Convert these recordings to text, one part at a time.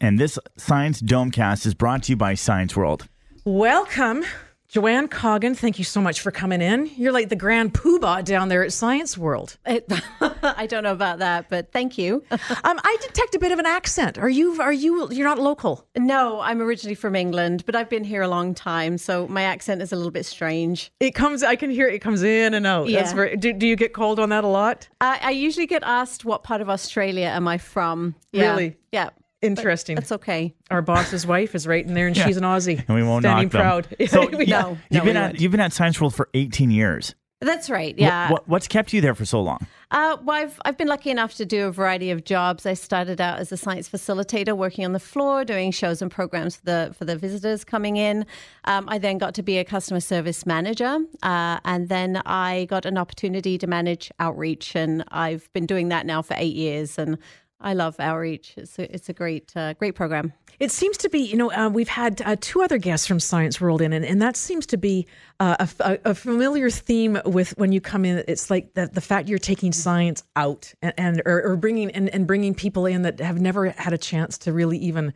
and this Science Domecast is brought to you by Science World. Welcome, Jo-Ann Coggan. Thank you so much for coming in. You're like the grand poobah down there at Science World. It, I don't know about that, but thank you. um, I detect a bit of an accent. Are you? Are you? You're not local. no, I'm originally from England, but I've been here a long time, so my accent is a little bit strange. It comes. I can hear it. It comes in and out. Yeah. very. Do, do you get called on that a lot? I, I usually get asked what part of Australia am I from. Yeah. Really? Yeah. Interesting. That's okay. Our boss's wife is right in there, and she's an Aussie. And we won't standing knock them. proud. So, We- yeah, No, you've no, been at you've been at Science World for 18 years. That's right. Wh- Yeah. what- what's kept you there for so long? Uh, well, I've, I've been lucky enough to do a variety of jobs. I started out as a science facilitator, working on the floor, doing shows and programs for the for the visitors coming in. Um, I then got to be a customer service manager, uh, and then I got an opportunity to manage outreach, and I've been doing that now for eight years, and I love outreach. It's a, it's a great uh, great program. It seems to be, you know, uh, we've had uh, two other guests from Science World in, and, and that seems to be uh, a, a familiar theme with when you come in. It's like the, the fact you're taking science out and, and or, or bringing and, and bringing people in that have never had a chance to really even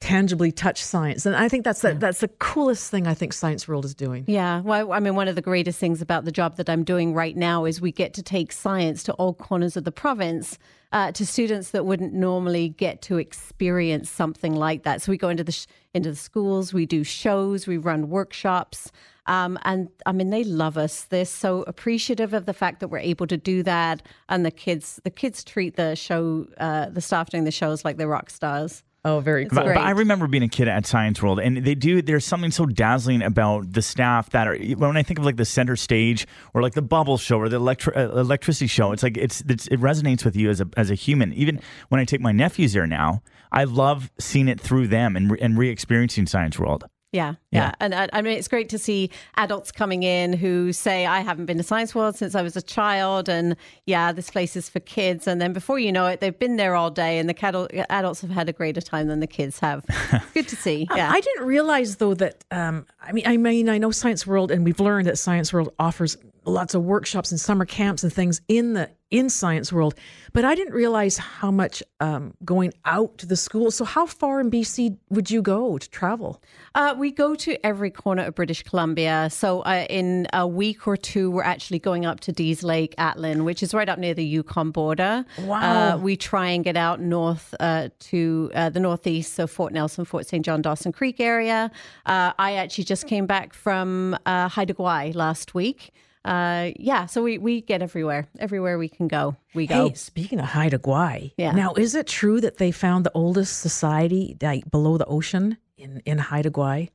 tangibly touch science. And I think that's the, that's the coolest thing I think Science World is doing. Yeah, well, I mean, one of the greatest things about the job that I'm doing right now is we get to take science to all corners of the province. Uh, to students that wouldn't normally get to experience something like that, so we go into the sh- into the schools, we do shows, we run workshops, um, and I mean they love us. They're so appreciative of the fact that we're able to do that, and the kids the kids treat the show uh, the staff doing the shows like they're rock stars. Oh, very cool. But, but. I remember being a kid at Science World, and they do. There's something so dazzling about the staff that are. When I think of like the center stage, or like the bubble show, or the electri- uh, electricity show, it's like it's, it's it resonates with you as a as a human. Even when I take my nephews there now, I love seeing it through them and re- and re-experiencing Science World. Yeah, Yeah. yeah, and I, I mean it's great to see adults coming in who say, "I haven't been to Science World since I was a child," and yeah, this place is for kids. And then before you know it, they've been there all day, and the cattle, adults have had a greater time than the kids have. Good to see. Yeah, I didn't realize though that um, I mean I mean I know Science World and we've learned that Science World offers lots of workshops and summer camps and things in the in Science World, but I didn't realize how much um, going out to the schools. So how far in BC would you go to travel? Uh, we go to every corner of British Columbia. So uh, in a week or two, we're actually going up to Dease Lake, Atlin, which is right up near the Yukon border. Wow. Uh, we try and get out north uh, to uh, the northeast, so Fort Nelson, Fort St. John, Dawson Creek area. Uh, I actually just came back from uh, Haida Gwaii last week. Uh, yeah, so we, we get everywhere. Everywhere we can go, we go. Hey, speaking of Haida Gwaii, Yeah. now is it true that they found the oldest society like below the ocean in in Haida Gwaii?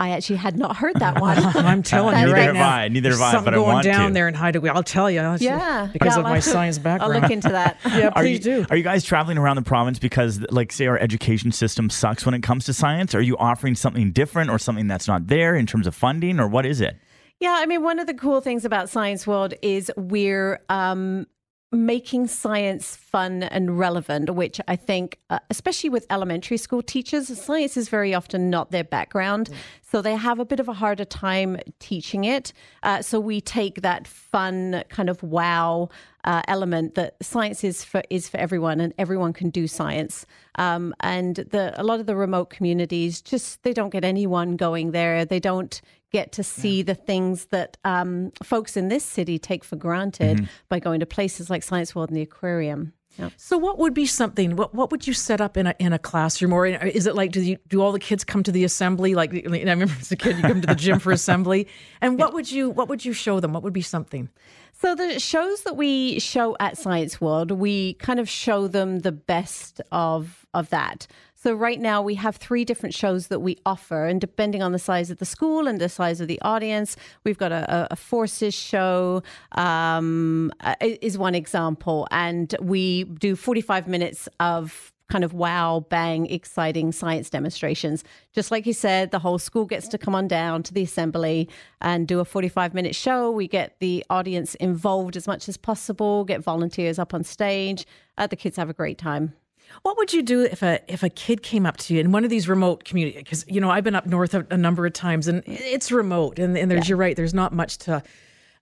I actually had not heard that one. I'm telling you Neither right have now. I, neither have I, something but I going want down to. there in Haida Gwaii. I'll tell you. yeah. because Yeah, of I'll my have to- science I'll look into that. yeah, Are please you, do. Are you guys traveling around the province because, like, say, our education system sucks when it comes to science? Are you offering something different or something that's not there in terms of funding, or what is it? Yeah, I mean, one of the cool things about Science World is we're um, making science fun and relevant, which I think, uh, especially with elementary school teachers, science is very often not their background. So they have a bit of a harder time teaching it. Uh, so we take that fun kind of wow uh, element that science is for is for everyone and everyone can do science. Um, and the a lot of the remote communities just they don't get anyone going there. They don't get to see the things that um, folks in this city take for granted by going to places like Science World and the aquarium. Yeah. So, what would be something? What what would you set up in a in a classroom, or in, is it like do you do all the kids come to the assembly? Like I remember as a kid, you come to the gym for assembly, and what would you what would you show them? What would be something? So the shows that we show at Science World, we kind of show them the best of of that. So right now we have three different shows that we offer, and depending on the size of the school and the size of the audience, we've got a, a- forces show um, uh, is one example, and we do forty five minutes of kind of wow, bang, exciting science demonstrations. Just like you said, the whole school gets to come on down to the assembly and do a 45 minute show. We get the audience involved as much as possible, get volunteers up on stage. Uh, the kids have a great time. What would you do if a if a kid came up to you in one of these remote communities? Because you know I've been up north a, a number of times, and it's remote, and, and there's you're right. There's not much to.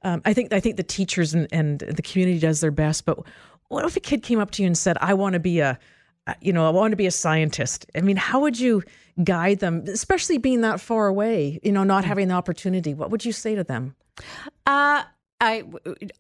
Um, I think I think the teachers and, and the community does their best, but what if a kid came up to you and said, "I want to be a you know, I want to be a scientist. I mean, how would you guide them, especially being that far away, you know, not having the opportunity? What would you say to them? Uh, I,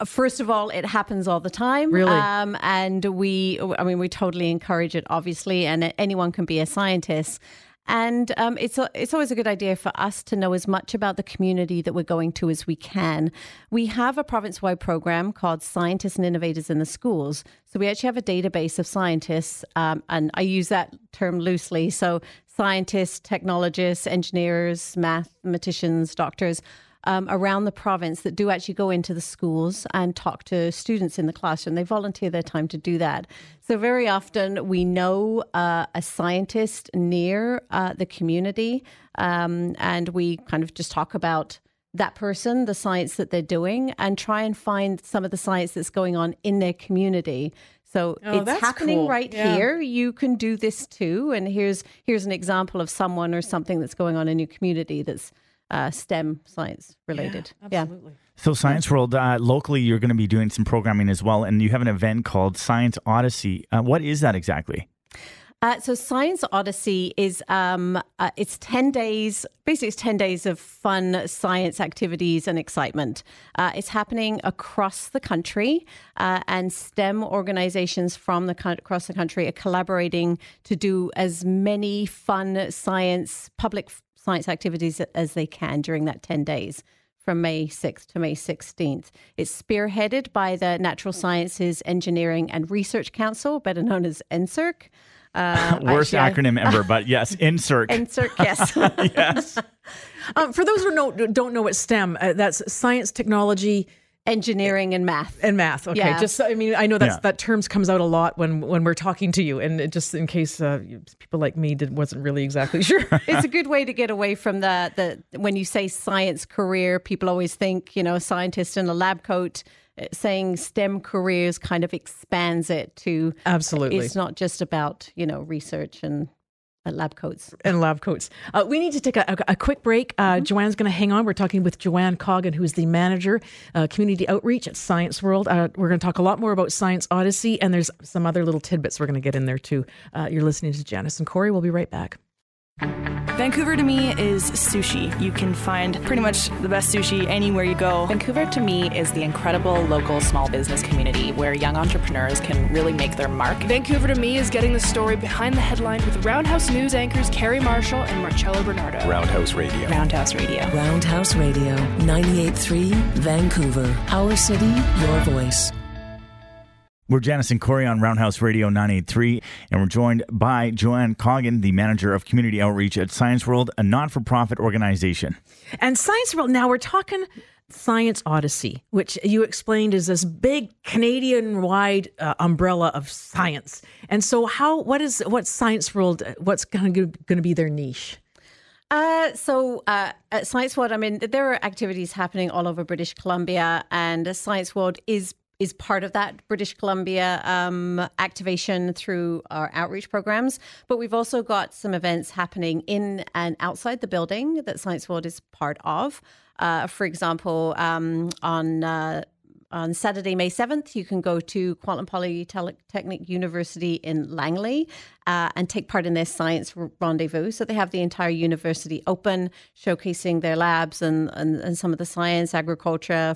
first of all, it happens all the time. Really? Um, and we, I mean, we totally encourage it, obviously, and anyone can be a scientist. And um, it's it's always a good idea for us to know as much about the community that we're going to as we can. We have a province wide program called Scientists and Innovators in the Schools. So we actually have a database of scientists, um, and I use that term loosely. So scientists, technologists, engineers, mathematicians, doctors um, around the province that do actually go into the schools and talk to students in the classroom. They volunteer their time to do that. So, very often we know uh, a scientist near uh, the community, um, and we kind of just talk about that person, the science that they're doing, and try and find some of the science that's going on in their community. So Oh, it's happening cool. right Yeah. here. You can do this too. And here's here's an example of someone or something that's going on in your community that's uh, STEM science related. Yeah. Absolutely. So, Science World, uh, locally, you're going to be doing some programming as well, and you have an event called Science Odyssey. Uh, what is that exactly? Uh, so Science Odyssey is um, uh, it's ten days. Basically, it's ten days of fun science activities and excitement. Uh, it's happening across the country, uh, and STEM organizations from the across the country are collaborating to do as many fun science public f- science activities as they can during that ten days. From May 6th to May 16th. It's spearheaded by the Natural Sciences Engineering and Research Council, better known as NSERC. Uh, Worst actually, I- acronym ever, but yes, NSERC. Insert yes. yes. Um, for those who know, don't know what STEM, uh, that's science, technology, Engineering and math. and math. Okay, Yeah. just so- I mean, I know that's Yeah. that terms comes out a lot when when we're talking to you, and it just in case uh, people like me did wasn't really exactly sure. it's a good way to get away from the the when you say science career, people always think you know a scientist in a lab coat. Uh, Saying STEM careers kind of expands it to Absolutely. It's not just about you know research and uh, lab coats. and lab coats. Uh, we need to take a, a, a quick break. Uh, Jo-Ann's going to hang on. We're talking with Jo-Ann Coggan, who is the manager, uh, community outreach at Science World. Uh, we're going to talk a lot more about Science Odyssey, and there's some other little tidbits we're going to get in there too. Uh, you're listening to Janice and Cory. We'll be right back. Vancouver to me is sushi. You can find pretty much the best sushi anywhere you go. Vancouver to me is the incredible local small business community where young entrepreneurs can really make their mark. Vancouver to me is getting the story behind the headline with Roundhouse News anchors Carrie Marshall and Marcello Bernardo. Roundhouse Radio. Roundhouse Radio. Roundhouse Radio, 98.3 Vancouver. Our city, your voice. We're Janice and Cory on Roundhouse Radio 983, and we're joined by Jo-Ann Coggan, the manager of community outreach at Science World, a not for profit organization. And Science World, now we're talking Science Odyssey, which you explained is this big Canadian wide uh, umbrella of science. And so, how, what is, what's Science World, what's going to be their niche? Uh, so uh, at Science World, I mean, there are activities happening all over British Columbia, and Science World is is part of that British Columbia um, activation through our outreach programs. But we've also got some events happening in and outside the building that Science World is part of. Uh, for example, um, on uh, on Saturday, May 7th, you can go to Kwantlen Polytechnic University in Langley uh, and take part in their science rendezvous. So they have the entire university open, showcasing their labs and, and, and some of the science, agriculture,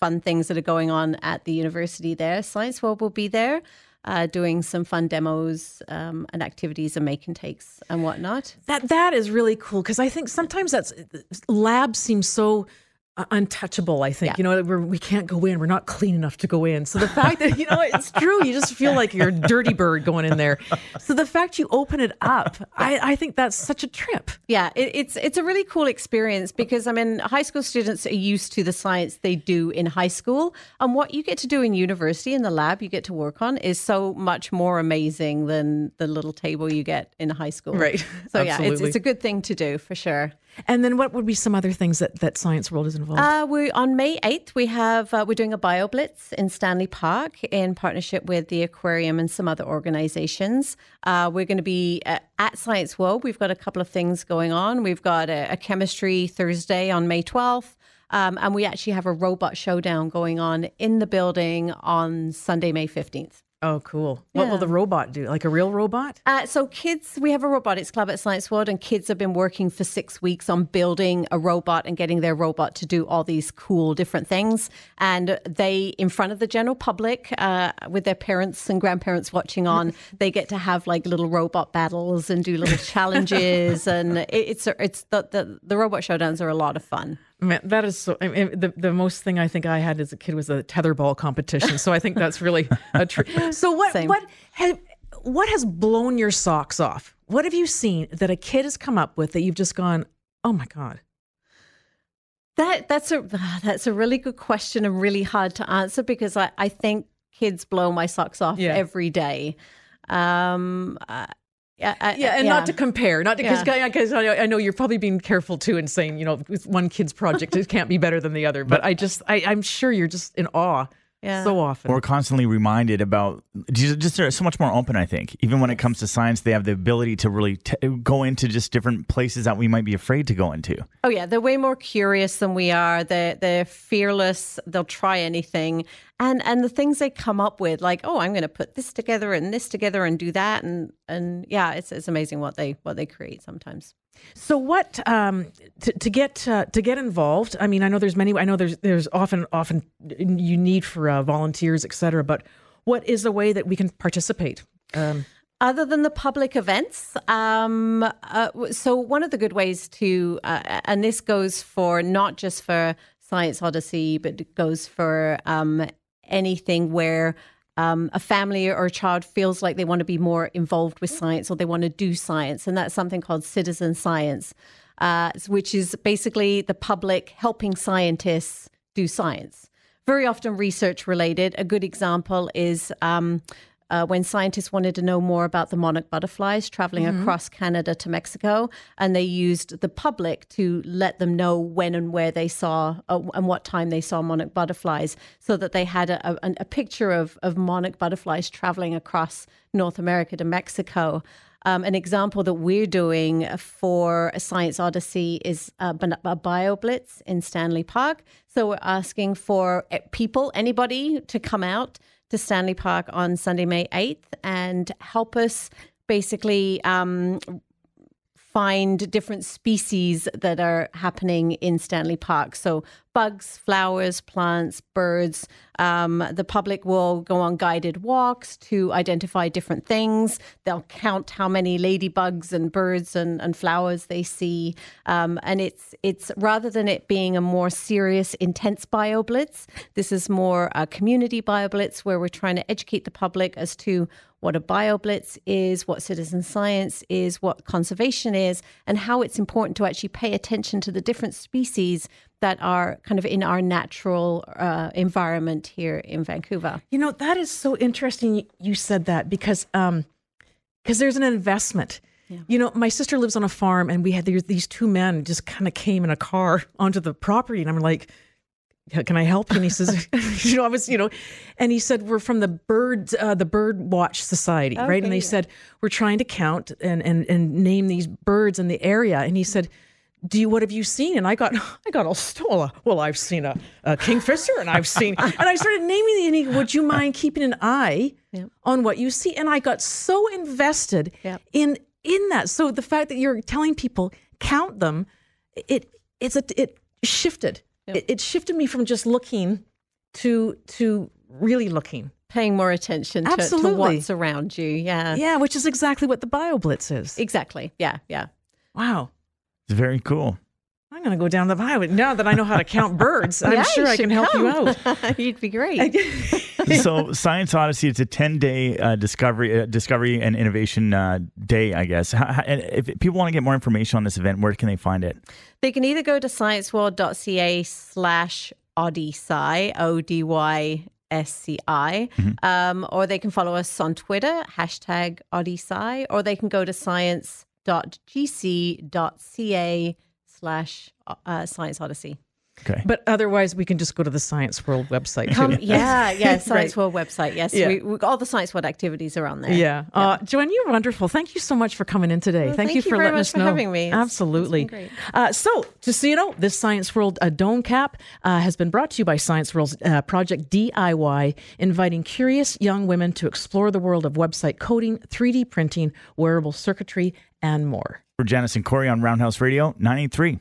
fun things that are going on at the university there. Science World will be there. Uh, doing some fun demos um, and activities and make and takes and whatnot. That that is really cool because I think sometimes that's labs seem so uh, untouchable. I think Yeah. you know we're, we can't go in. We're not clean enough to go in. So the fact that you know it's true, you just feel like you're a dirty bird going in there. So the fact you open it up, I, I think that's such a trip. Yeah, it, it's it's a really cool experience because I mean, high school students are used to the science they do in high school, and what you get to do in university in the lab you get to work on is so much more amazing than the little table you get in high school. Right. So yeah, it's, it's a good thing to do for sure. And then what would be some other things that that Science World is involved? Uh, we on May eighth we have uh, we're doing a bio blitz in Stanley Park in partnership with the aquarium and some other organizations. Uh, we're going to be uh, at Science World. We've got a couple of things going on. We've got a, a chemistry Thursday on May twelfth. Um, and we actually have a robot showdown going on in the building on Sunday, May 15th. Oh, cool. What will the robot do? Like a real robot? Uh, so kids, we have a robotics club at Science World, and kids have been working for six weeks on building a robot and getting their robot to do all these cool different things. And they, in front of the general public, uh, with their parents and grandparents watching on, they get to have like little robot battles and do little challenges. And it, it's it's the, the the robot showdowns are a lot of fun. Man, that is so. I mean, the the most thing I think I had as a kid was a tetherball competition. So I think that's really a treat. So what Same. what have what has blown your socks off? What have you seen that a kid has come up with that you've just gone, oh my god? That that's a that's a really good question and really hard to answer because I, I think kids blow my socks off Yeah. every day. Um, yeah, I- Yeah, and yeah. not to compare, not because Yeah. because I know you're probably being careful too and saying you know with one kid's project it can't be better than the other. But I just I, I'm sure you're just in awe Yeah. so often. We're constantly reminded about just, just they're so much more open. I think even when it comes to science, they have the ability to really t- go into just different places that we might be afraid to go into. Oh yeah, they're way more curious than we are. They're they're fearless. They'll try anything, and and the things they come up with, like oh, I'm going to put this together and this together and do that, and and yeah, it's it's amazing what they what they create sometimes. So what um, to, to get uh, to get involved? I mean, I know there's many. I know there's there's often often you need for uh, volunteers, et cetera. But what is a way that we can participate? Um, Other than the public events, um, uh, so one of the good ways to, uh, and this goes for not just for Science Odyssey, but it goes for um, anything where um, a family or a child feels like they want to be more involved with science or they want to do science, and that's something called citizen science, uh, which is basically the public helping scientists do science very often research related. A good example is um, uh, when scientists wanted to know more about the monarch butterflies traveling across Canada to Mexico, and they used the public to let them know when and where they saw uh, and what time they saw monarch butterflies, so that they had a, a, a picture of, of monarch butterflies traveling across North America to Mexico. Um, an example that we're doing for a Science Odyssey is a, a BioBlitz in Stanley Park. So we're asking for eh, people, anybody, to come out to Stanley Park on Sunday, May 8th and help us basically um, find different species that are happening in Stanley Park. So, bugs, flowers, plants, birds. Um, the public will go on guided walks to identify different things. They'll count how many ladybugs and birds and, and flowers they see. Um, and it's it's rather than it being a more serious, intense BioBlitz, this is more a community BioBlitz where we're trying to educate the public as to what a BioBlitz is, what citizen science is, what conservation is, and how it's important to actually pay attention to the different species that are kind of in our natural uh, environment here in Vancouver. You know, that is so interesting you- said that because um because there's an investment. You know, my sister lives on a farm and we had these, these two men just kind of came in a car onto the property and I'm like "Yeah, can I help you? And he says, you know, I was, you know, and he said, we're from the bird, uh, the Bird Watch Society, right? And they said, we're trying to count and, and, and name these birds in the area. And he said, do you, what have you seen? And I got, I got all stolen. Well, I've seen a, a kingfisher and I've seen, and I started naming the, and he, would you mind keeping an eye on what you see? And I got so invested in, in that. So the fact that you're telling people count them, it, it's a, it shifted. It, it shifted me from just looking to, to really looking. Paying more attention to, to what's around you. Yeah. Yeah, which is exactly what the BioBlitz is. Exactly. Yeah. Yeah. Wow. It's very cool. I'm going to go down the highway now that I know how to count birds. I'm Yeah, sure I can should help you out. You'd be great. so Science Odyssey, it's a 10 day uh, discovery, uh, discovery and innovation uh, day, I guess. How, how- and if people want to get more information on this event, where can they find it? They can either go to scienceworld.ca slash odyssey, O D Y S C I, um, or they can follow us on Twitter, hashtag odyssey, or they can go to science.gc.ca slash uh, science odyssey. Okay. But otherwise, we can just go to the Science World website. Come, too. yeah, yeah, Right. Science World website. Yes, Yeah. we, we, all the Science World activities are on there. Yeah. Uh, Jo-Ann, you're wonderful. Thank you so much for coming in today. Well, thank, thank you you for letting us for know. having me. It's- it's Absolutely. been great. Uh, so, just so you know, this Science World uh, Domecast uh, has been brought to you by Science World's uh, Project DIY, inviting curious young women to explore the world of website coding, 3D printing, wearable circuitry, and more. For Janice and Cory on Roundhouse Radio 983.